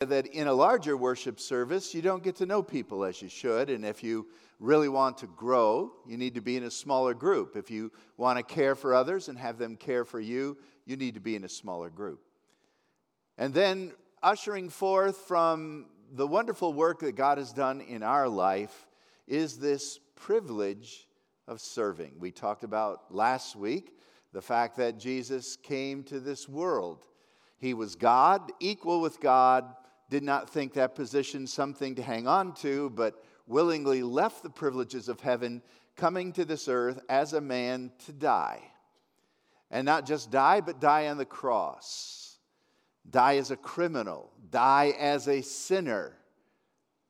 that in a larger worship service, you don't get to know people as you should. And if you really want to grow, you need to be in a smaller group. If you want to care for others and have them care for you, you need to be in a smaller group. And then ushering forth from the wonderful work that God has done in our life is this privilege of serving. We talked about last week the fact that Jesus came to this world. He was God, equal with God, did not think that position something to hang on to, but willingly left the privileges of heaven, coming to this earth as a man to die. And not just die, but die on the cross. Die as a criminal, die as a sinner.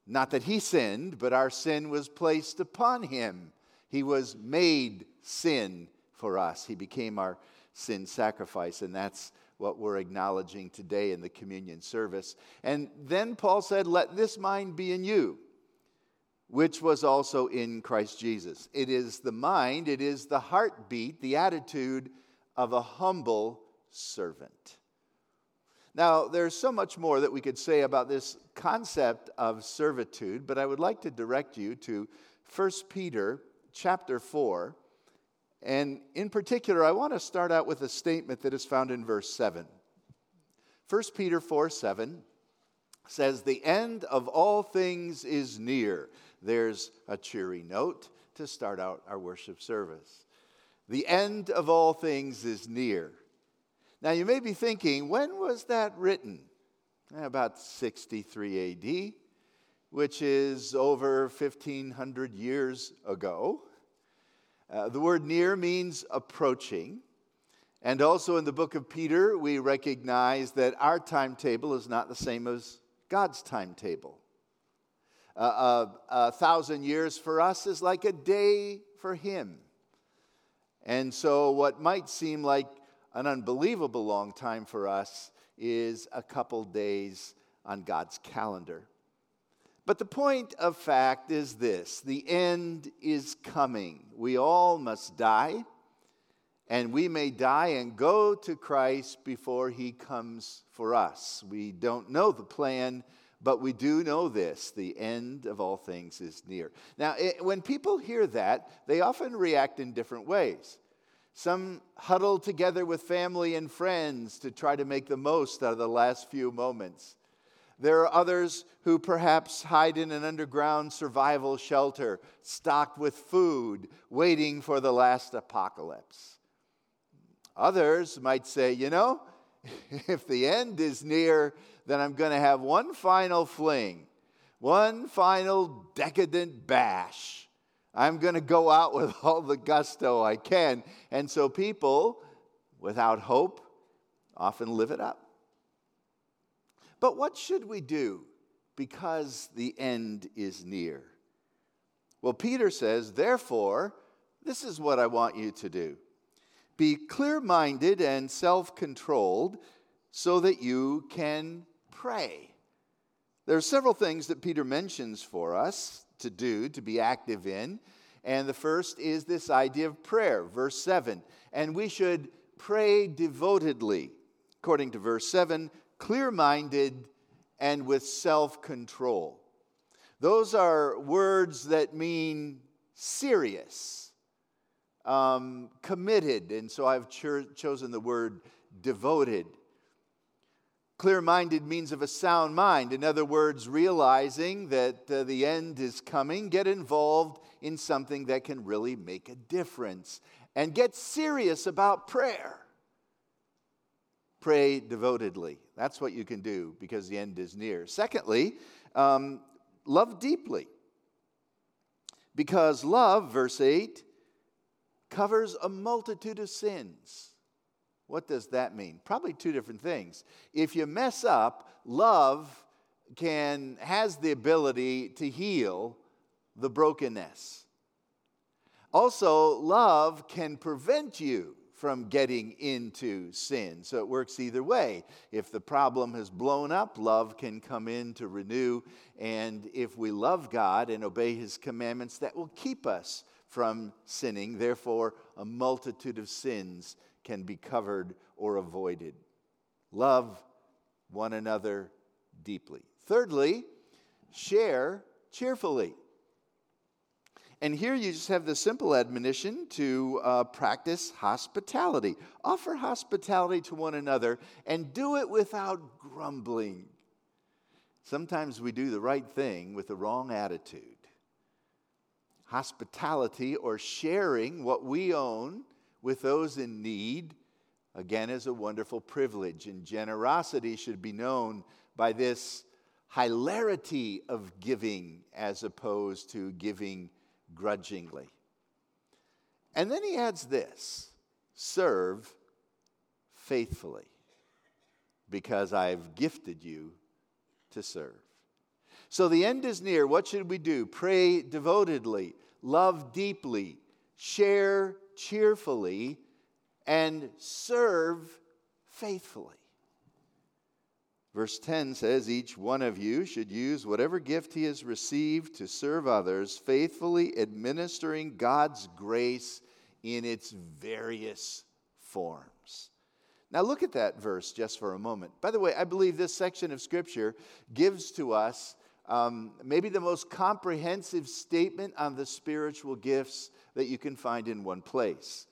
Not that he sinned, but our sin was placed upon him. He was made sin for us. He became our sin sacrifice, and that's what we're acknowledging today in the communion service. And then Paul said, Let this mind be in you, which was also in Christ Jesus. It is the mind, it is the heartbeat, the attitude of a humble servant. Now, there's so much more that we could say about this concept of servitude, but I would like to direct you to 1 Peter chapter 4 and in particular, I want to start out with a statement that is found in verse 7. 1 Peter 4 7 says, The end of all things is near. There's a cheery note to start out our worship service. The end of all things is near. Now, you may be thinking, when was that written? Eh, about 63 AD, which is over 1,500 years ago. Uh, the word near means approaching. And also in the book of Peter, we recognize that our timetable is not the same as God's timetable. Uh, uh, a thousand years for us is like a day for Him. And so, what might seem like an unbelievable long time for us is a couple days on God's calendar. But the point of fact is this the end is coming. We all must die, and we may die and go to Christ before he comes for us. We don't know the plan, but we do know this the end of all things is near. Now, it, when people hear that, they often react in different ways. Some huddle together with family and friends to try to make the most out of the last few moments. There are others who perhaps hide in an underground survival shelter, stocked with food, waiting for the last apocalypse. Others might say, you know, if the end is near, then I'm going to have one final fling, one final decadent bash. I'm going to go out with all the gusto I can. And so people without hope often live it up. But what should we do because the end is near? Well, Peter says, therefore, this is what I want you to do be clear minded and self controlled so that you can pray. There are several things that Peter mentions for us to do, to be active in. And the first is this idea of prayer, verse 7. And we should pray devotedly. According to verse 7, clear minded, and with self control. Those are words that mean serious, um, committed, and so I've cho- chosen the word devoted. Clear minded means of a sound mind. In other words, realizing that uh, the end is coming, get involved in something that can really make a difference, and get serious about prayer. Pray devotedly. That's what you can do because the end is near. Secondly, um, love deeply. Because love, verse 8, covers a multitude of sins. What does that mean? Probably two different things. If you mess up, love can has the ability to heal the brokenness. Also, love can prevent you from getting into sin. So it works either way. If the problem has blown up, love can come in to renew. And if we love God and obey his commandments, that will keep us from sinning. Therefore, a multitude of sins can be covered or avoided. Love one another deeply. Thirdly, share cheerfully. And here you just have the simple admonition to uh, practice hospitality. Offer hospitality to one another and do it without grumbling. Sometimes we do the right thing with the wrong attitude. Hospitality or sharing what we own with those in need, again, is a wonderful privilege. And generosity should be known by this hilarity of giving as opposed to giving grudgingly. And then he adds this serve faithfully, because I've gifted you to serve. So the end is near. What should we do? Pray devotedly, love deeply, share cheerfully, and serve faithfully. Verse 10 says, Each one of you should use whatever gift he has received to serve others, faithfully administering God's grace in its various forms. Now, look at that verse just for a moment. By the way, I believe this section of Scripture gives to us um, maybe the most comprehensive statement on the spiritual gifts that you can find in one place.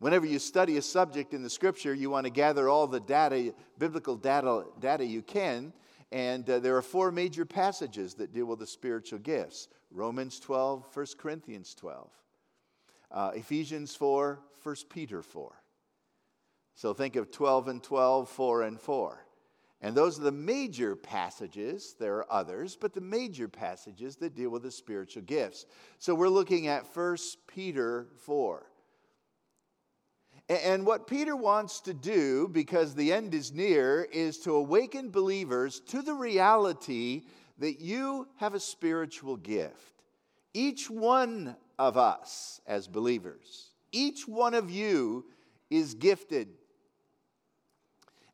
Whenever you study a subject in the scripture, you want to gather all the data, biblical data, data you can. And uh, there are four major passages that deal with the spiritual gifts Romans 12, 1 Corinthians 12, uh, Ephesians 4, 1 Peter 4. So think of 12 and 12, 4 and 4. And those are the major passages. There are others, but the major passages that deal with the spiritual gifts. So we're looking at 1 Peter 4. And what Peter wants to do, because the end is near, is to awaken believers to the reality that you have a spiritual gift. Each one of us as believers, each one of you is gifted.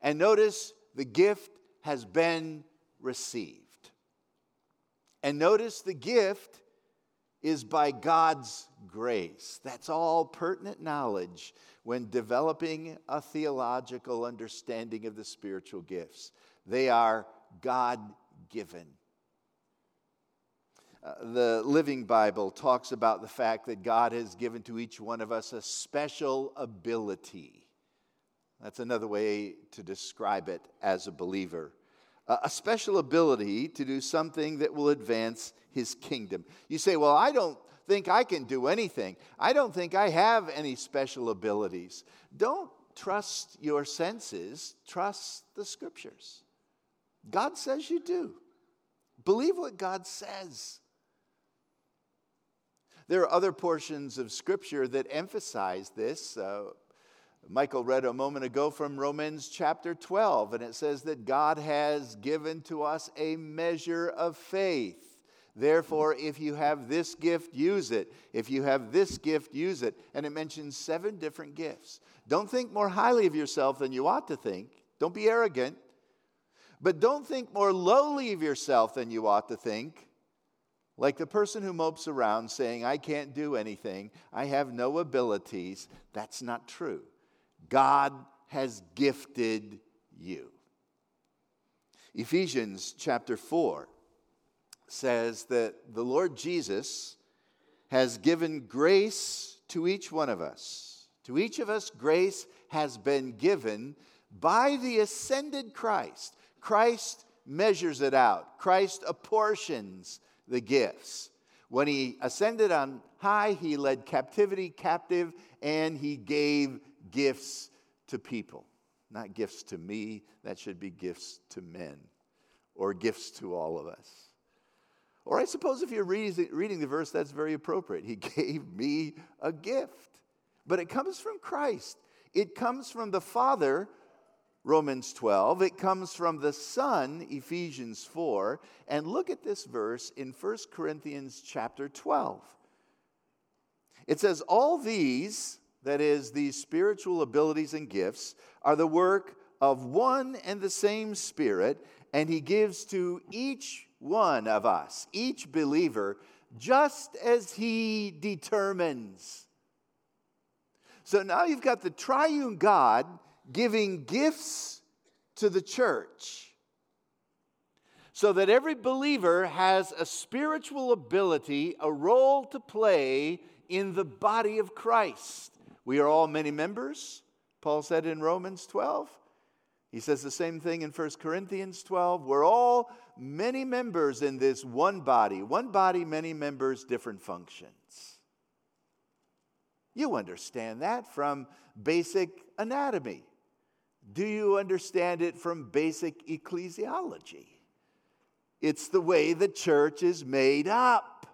And notice the gift has been received. And notice the gift is by God's grace. That's all pertinent knowledge when developing a theological understanding of the spiritual gifts. They are God given. Uh, the Living Bible talks about the fact that God has given to each one of us a special ability. That's another way to describe it as a believer. A special ability to do something that will advance his kingdom. You say, Well, I don't think I can do anything. I don't think I have any special abilities. Don't trust your senses, trust the scriptures. God says you do. Believe what God says. There are other portions of scripture that emphasize this. Uh, Michael read a moment ago from Romans chapter 12, and it says that God has given to us a measure of faith. Therefore, if you have this gift, use it. If you have this gift, use it. And it mentions seven different gifts. Don't think more highly of yourself than you ought to think. Don't be arrogant. But don't think more lowly of yourself than you ought to think. Like the person who mopes around saying, I can't do anything, I have no abilities. That's not true. God has gifted you. Ephesians chapter 4 says that the Lord Jesus has given grace to each one of us. To each of us, grace has been given by the ascended Christ. Christ measures it out, Christ apportions the gifts. When he ascended on high, he led captivity captive and he gave gifts to people. Not gifts to me, that should be gifts to men or gifts to all of us. Or I suppose if you're reading the verse, that's very appropriate. He gave me a gift. But it comes from Christ, it comes from the Father. Romans 12. It comes from the Son, Ephesians 4. And look at this verse in 1 Corinthians chapter 12. It says, All these, that is, these spiritual abilities and gifts, are the work of one and the same Spirit, and He gives to each one of us, each believer, just as he determines. So now you've got the triune God giving gifts to the church. so that every believer has a spiritual ability, a role to play in the body of Christ. We are all many members, Paul said in Romans 12. He says the same thing in 1 Corinthians 12. We're all many members in this one body. One body, many members, different functions. You understand that from basic anatomy. Do you understand it from basic ecclesiology? It's the way the church is made up.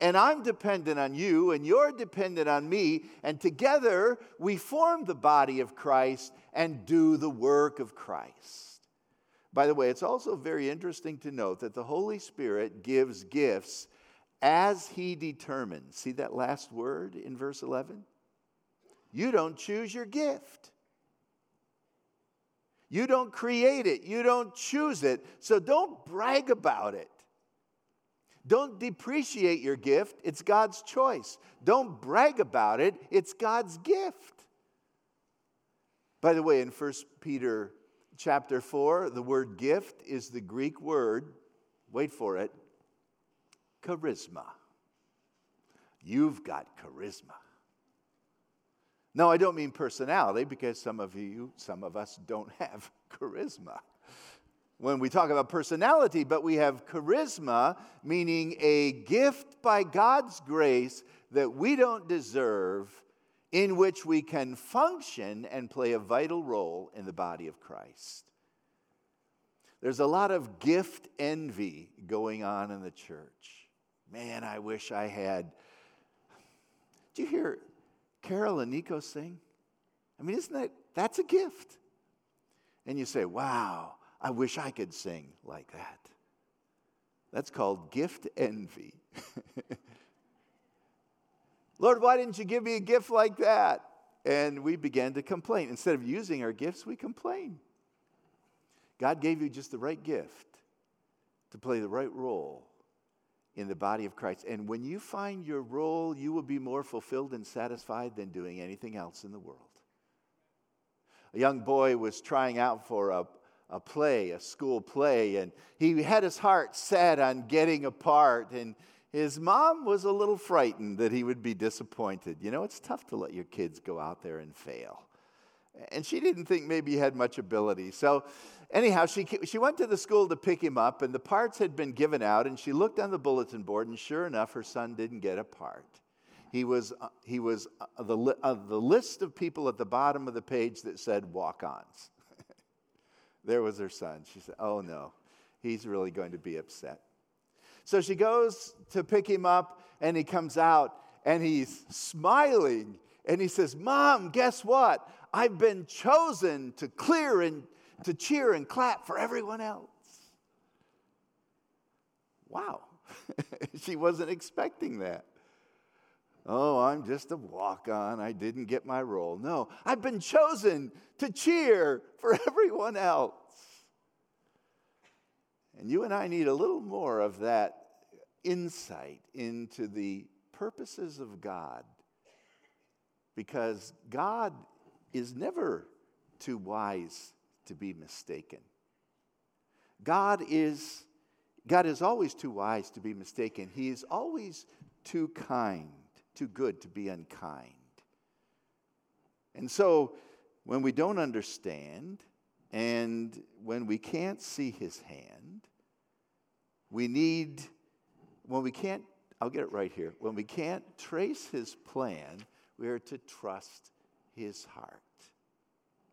And I'm dependent on you, and you're dependent on me, and together we form the body of Christ and do the work of Christ. By the way, it's also very interesting to note that the Holy Spirit gives gifts as He determines. See that last word in verse 11? You don't choose your gift. You don't create it. You don't choose it. So don't brag about it. Don't depreciate your gift, it's God's choice. Don't brag about it, it's God's gift. By the way, in 1 Peter chapter 4, the word gift is the Greek word, wait for it, charisma. You've got charisma. No, I don't mean personality because some of you, some of us don't have charisma when we talk about personality, but we have charisma, meaning a gift by God's grace that we don't deserve, in which we can function and play a vital role in the body of Christ. There's a lot of gift envy going on in the church. Man, I wish I had. Do you hear Carol and Nico sing? I mean, isn't that that's a gift? And you say, wow, I wish I could sing like that. That's called gift envy. Lord, why didn't you give me a gift like that? And we began to complain. Instead of using our gifts, we complain. God gave you just the right gift to play the right role in the body of Christ. And when you find your role, you will be more fulfilled and satisfied than doing anything else in the world. A young boy was trying out for a a play, a school play, and he had his heart set on getting a part. And his mom was a little frightened that he would be disappointed. You know, it's tough to let your kids go out there and fail. And she didn't think maybe he had much ability. So, anyhow, she, she went to the school to pick him up, and the parts had been given out. And she looked on the bulletin board, and sure enough, her son didn't get a part. He was, uh, he was uh, the, uh, the list of people at the bottom of the page that said walk ons. There was her son. She said, Oh no, he's really going to be upset. So she goes to pick him up, and he comes out and he's smiling. And he says, Mom, guess what? I've been chosen to clear and to cheer and clap for everyone else. Wow. she wasn't expecting that. Oh, I'm just a walk on. I didn't get my role. No, I've been chosen to cheer for everyone else. And you and I need a little more of that insight into the purposes of God because God is never too wise to be mistaken. God is God is always too wise to be mistaken. He is always too kind too good to be unkind. And so, when we don't understand and when we can't see his hand, we need, when we can't, I'll get it right here, when we can't trace his plan, we are to trust his heart.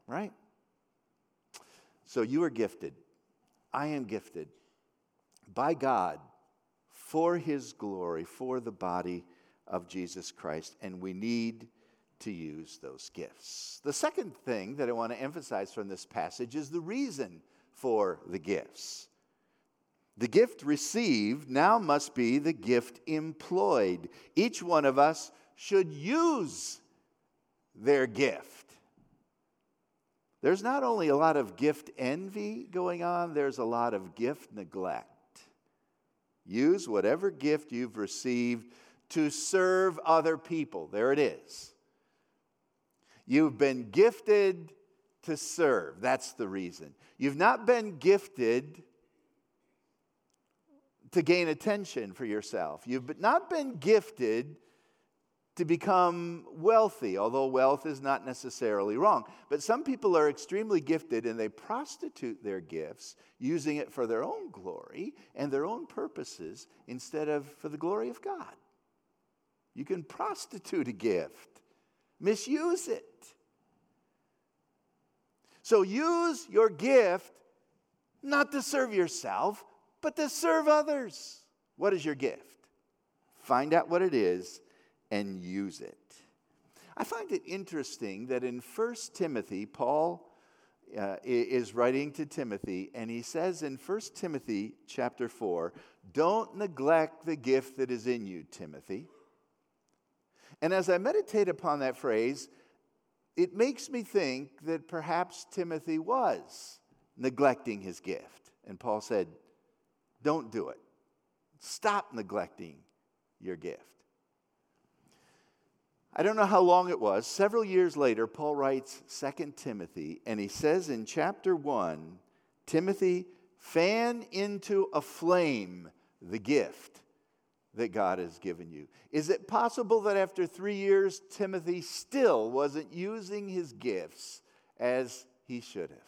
Right? So you are gifted. I am gifted by God for his glory, for the body of Jesus Christ, and we need to use those gifts. The second thing that I want to emphasize from this passage is the reason for the gifts. The gift received now must be the gift employed. Each one of us should use their gift. There's not only a lot of gift envy going on, there's a lot of gift neglect. Use whatever gift you've received to serve other people. There it is. You've been gifted to serve. That's the reason. You've not been gifted to gain attention for yourself. You've not been gifted to become wealthy, although wealth is not necessarily wrong. But some people are extremely gifted and they prostitute their gifts, using it for their own glory and their own purposes instead of for the glory of God. You can prostitute a gift, misuse it. So use your gift not to serve yourself, but to serve others. What is your gift? Find out what it is and use it. I find it interesting that in 1 Timothy, Paul uh, is writing to Timothy, and he says in 1 Timothy chapter 4, Don't neglect the gift that is in you, Timothy. And as I meditate upon that phrase, it makes me think that perhaps Timothy was neglecting his gift. And Paul said, Don't do it. Stop neglecting your gift. I don't know how long it was. Several years later, Paul writes 2 Timothy, and he says in chapter 1 Timothy, fan into a flame the gift that God has given you. Is it possible that after three years, Timothy still wasn't using his gifts as he should have?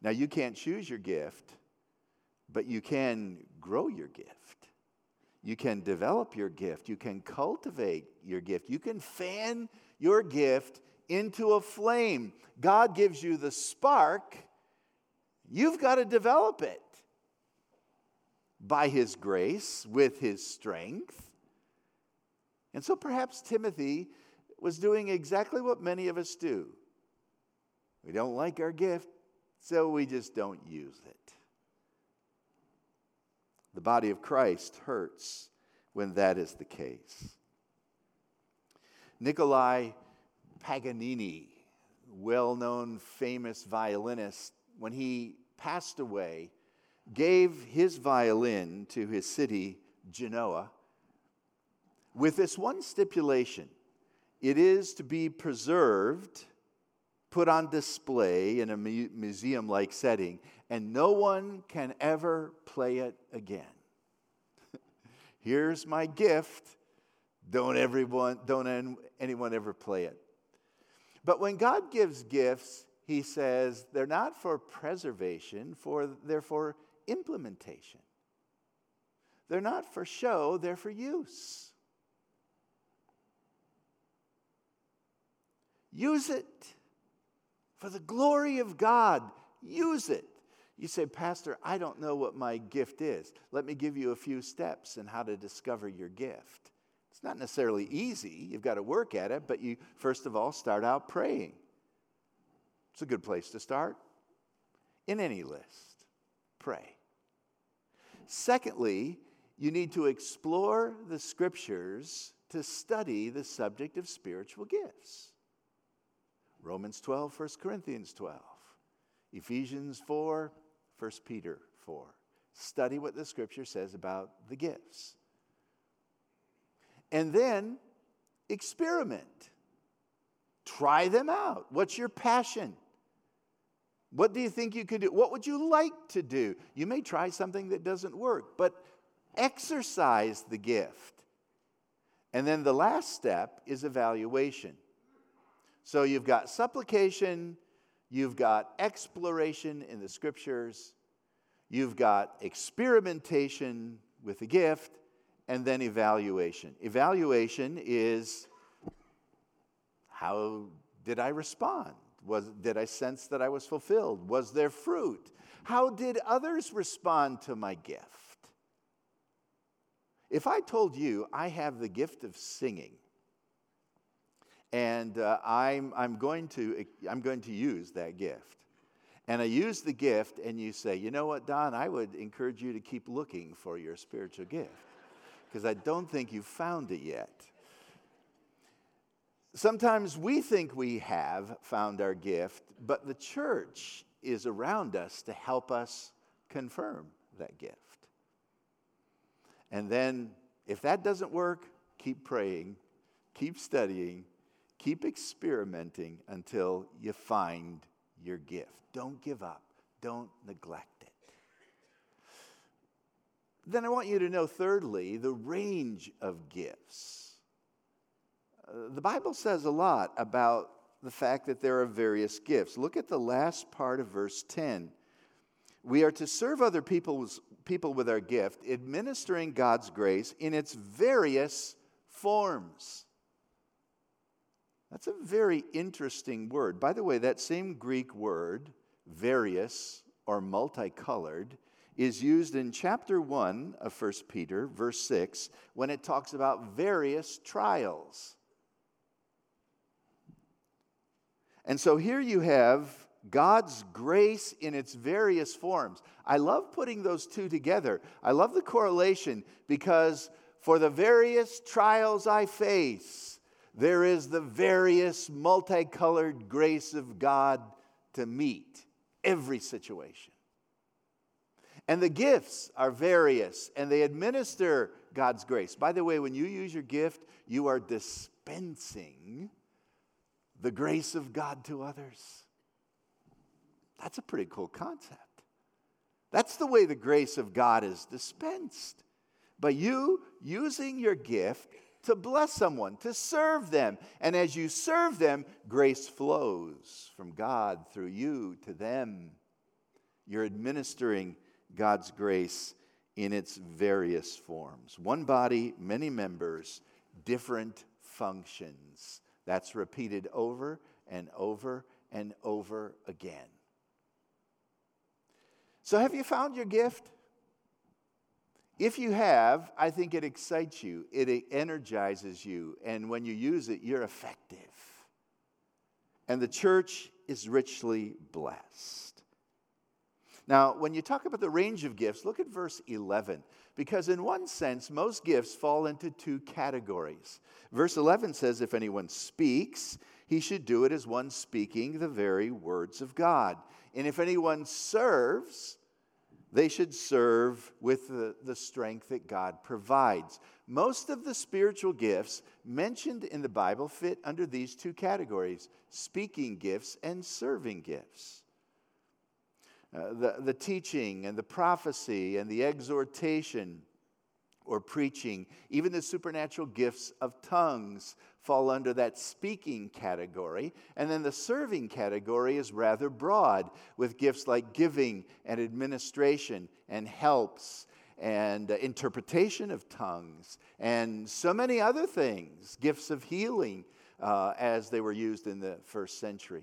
Now, you can't choose your gift, but you can grow your gift. You can develop your gift. You can cultivate your gift. You can fan your gift into a flame. God gives you the spark. You've got to develop it by His grace, with His strength. And so perhaps Timothy was doing exactly what many of us do. We don't like our gift, so we just don't use it. The body of Christ hurts when that is the case. Nicolai Paganini, well known, famous violinist, when he passed away, gave his violin to his city, Genoa, with this one stipulation it is to be preserved, put on display in a museum like setting, and no one can ever play it again. Here's my gift. Don't everyone, don't anyone ever play it. But when God gives gifts, he says they're not for preservation, for they're for implementation. They're not for show, they're for use. Use it for the glory of God. Use it. You say, Pastor, I don't know what my gift is. Let me give you a few steps in how to discover your gift. It's not necessarily easy. You've got to work at it, but you first of all start out praying. It's a good place to start. In any list, pray. Secondly, you need to explore the scriptures to study the subject of spiritual gifts. Romans 12, 1 Corinthians 12, Ephesians 4, 1 Peter 4. Study what the scripture says about the gifts. And then experiment. Try them out. What's your passion? What do you think you could do? What would you like to do? You may try something that doesn't work, but exercise the gift. And then the last step is evaluation. So you've got supplication, You've got exploration in the scriptures. You've got experimentation with the gift, and then evaluation. Evaluation is how did I respond? Was, did I sense that I was fulfilled? Was there fruit? How did others respond to my gift? If I told you I have the gift of singing, and uh, I'm, I'm, going to, I'm going to use that gift. And I use the gift, and you say, you know what, Don, I would encourage you to keep looking for your spiritual gift because I don't think you've found it yet. Sometimes we think we have found our gift, but the church is around us to help us confirm that gift. And then, if that doesn't work, keep praying, keep studying, Keep experimenting until you find your gift. Don't give up, don't neglect it. then I want you to know, thirdly, the range of gifts. The Bible says a lot about the fact that there are various gifts. Look at the last part of verse 10. We are to serve other people's, people with our gift, administering God's grace in its various forms. That's a very interesting word. By the way, that same Greek word, various or multicolored, is used in chapter 1 of 1 Peter, verse 6, when it talks about various trials. And so here you have God's grace in its various forms. I love putting those two together. I love the correlation because for the various trials I face, there is the various multicolored grace of God to meet every situation. And the gifts are various and they administer God's grace. By the way, when you use your gift, you are dispensing the grace of God to others. That's a pretty cool concept. That's the way the grace of God is dispensed. By you using your gift to bless someone, to serve them. And as you serve them, grace flows from God through you to them. You're administering God's grace in its various forms. One body, many members, different functions. That's repeated over and over and over again. So, have you found your gift? If you have, I think it excites you, it energizes you, and when you use it, you're effective. And the church is richly blessed. Now, when you talk about the range of gifts, look at verse 11, because in one sense, most gifts fall into two categories. Verse 11 says, If anyone speaks, he should do it as one speaking the very words of God. And if anyone serves, they should serve with the, the strength that God provides. Most of the spiritual gifts mentioned in the Bible fit under these two categories speaking gifts and serving gifts. Uh, the, the teaching and the prophecy and the exhortation or preaching, even the supernatural gifts of tongues fall under that speaking category. And then the serving category is rather broad, with gifts like giving and administration and helps and uh, interpretation of tongues and so many other things, gifts of healing uh, as they were used in the first century.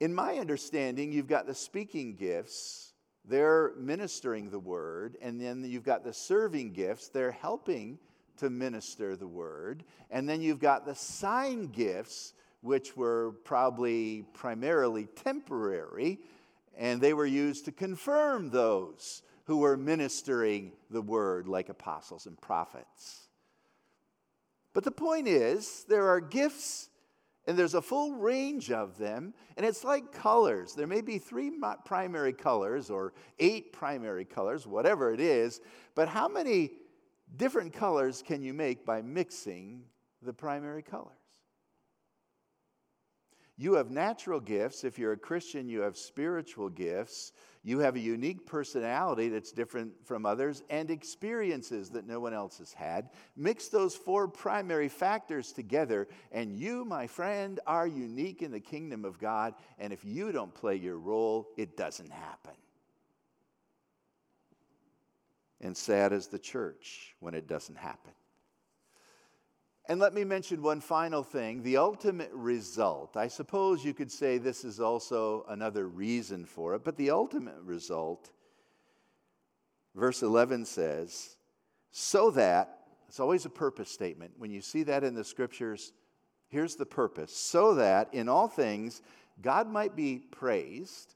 In my understanding, you've got the speaking gifts, they're ministering the word, and then you've got the serving gifts, they're helping to minister the word, and then you've got the sign gifts, which were probably primarily temporary, and they were used to confirm those who were ministering the word, like apostles and prophets. But the point is, there are gifts and there's a full range of them, and it's like colors. There may be three primary colors or eight primary colors, whatever it is, but how many different colors can you make by mixing the primary colors? You have natural gifts. If you're a Christian, you have spiritual gifts. You have a unique personality that's different from others and experiences that no one else has had. Mix those four primary factors together, and you, my friend, are unique in the kingdom of God. And if you don't play your role, it doesn't happen. And sad is the church when it doesn't happen. And let me mention one final thing the ultimate result. I suppose you could say this is also another reason for it, but the ultimate result, verse 11 says, so that, it's always a purpose statement. When you see that in the scriptures, here's the purpose so that in all things God might be praised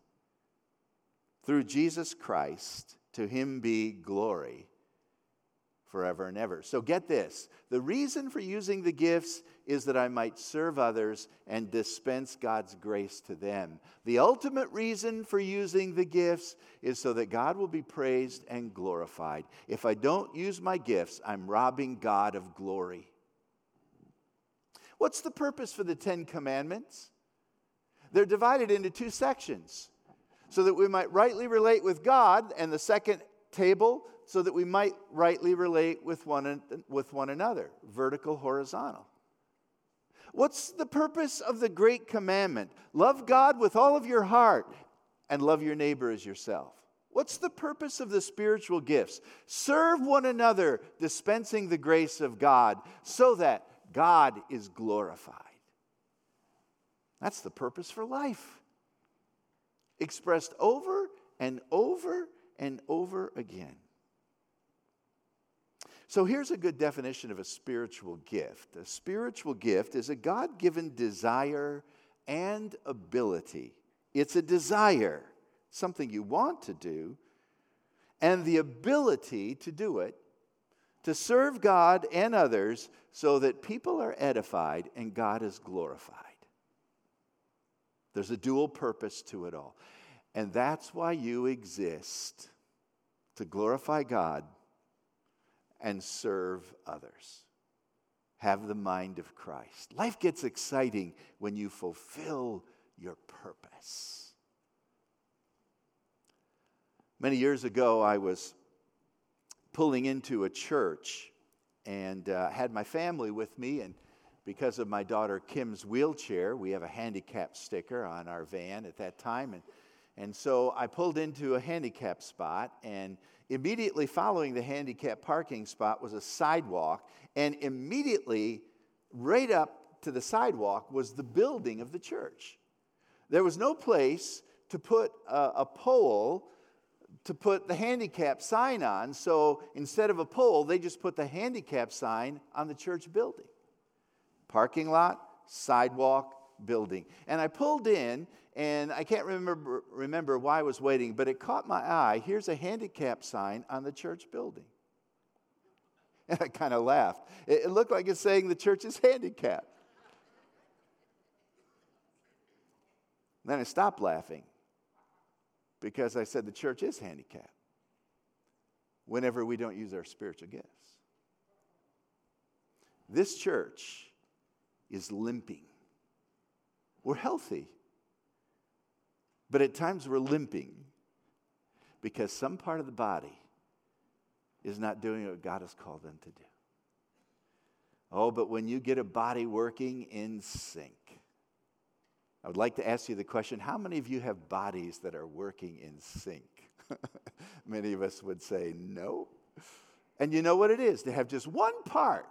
through Jesus Christ, to him be glory forever and ever. So get this the reason for using the gifts is that I might serve others and dispense God's grace to them. The ultimate reason for using the gifts is so that God will be praised and glorified. If I don't use my gifts, I'm robbing God of glory. What's the purpose for the Ten Commandments? They're divided into two sections so that we might rightly relate with God, and the second table so that we might rightly relate with one, with one another, vertical, horizontal. What's the purpose of the great commandment? Love God with all of your heart and love your neighbor as yourself. What's the purpose of the spiritual gifts? Serve one another, dispensing the grace of God so that God is glorified. That's the purpose for life, expressed over and over and over again. So here's a good definition of a spiritual gift a spiritual gift is a God given desire and ability. It's a desire, something you want to do, and the ability to do it, to serve God and others so that people are edified and God is glorified. There's a dual purpose to it all. And that's why you exist to glorify God and serve others. Have the mind of Christ. Life gets exciting when you fulfill your purpose. Many years ago, I was pulling into a church and uh, had my family with me. And because of my daughter Kim's wheelchair, we have a handicap sticker on our van at that time. And, and so I pulled into a handicap spot, and immediately following the handicap parking spot was a sidewalk. And immediately, right up to the sidewalk, was the building of the church. There was no place to put a, a pole to put the handicap sign on. So instead of a pole, they just put the handicap sign on the church building. Parking lot, sidewalk, building. And I pulled in, and I can't remember, remember why I was waiting, but it caught my eye. Here's a handicap sign on the church building. And I kind of laughed. It, it looked like it's saying the church is handicapped. Then I stopped laughing because I said the church is handicapped whenever we don't use our spiritual gifts. This church is limping. We're healthy, but at times we're limping because some part of the body is not doing what God has called them to do. Oh, but when you get a body working in sync, I would like to ask you the question how many of you have bodies that are working in sync? many of us would say no. And you know what it is to have just one part.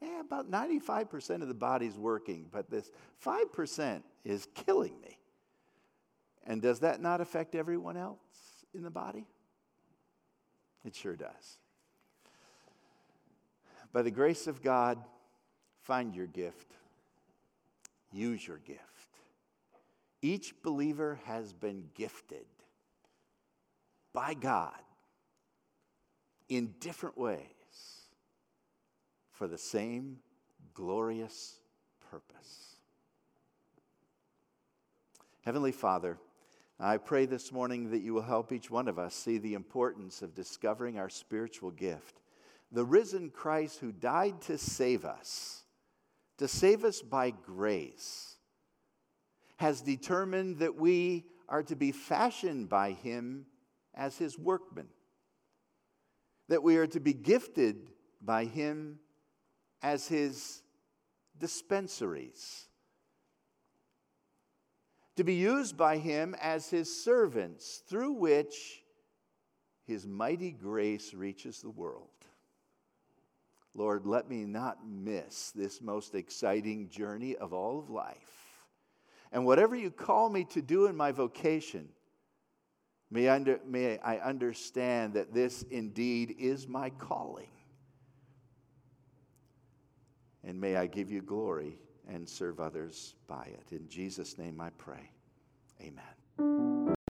Yeah, about 95% of the body's working, but this 5% is killing me. And does that not affect everyone else in the body? It sure does. By the grace of God, find your gift, use your gift. Each believer has been gifted by God in different ways for the same glorious purpose. Heavenly Father, I pray this morning that you will help each one of us see the importance of discovering our spiritual gift. The risen Christ who died to save us, to save us by grace has determined that we are to be fashioned by him as his workmen, that we are to be gifted by him as his dispensaries, to be used by him as his servants, through which his mighty grace reaches the world. Lord, let me not miss this most exciting journey of all of life and whatever you call me to do in my vocation, may, under, may I understand that this indeed is my calling. And may I give you glory and serve others by it. In Jesus' name I pray. Amen.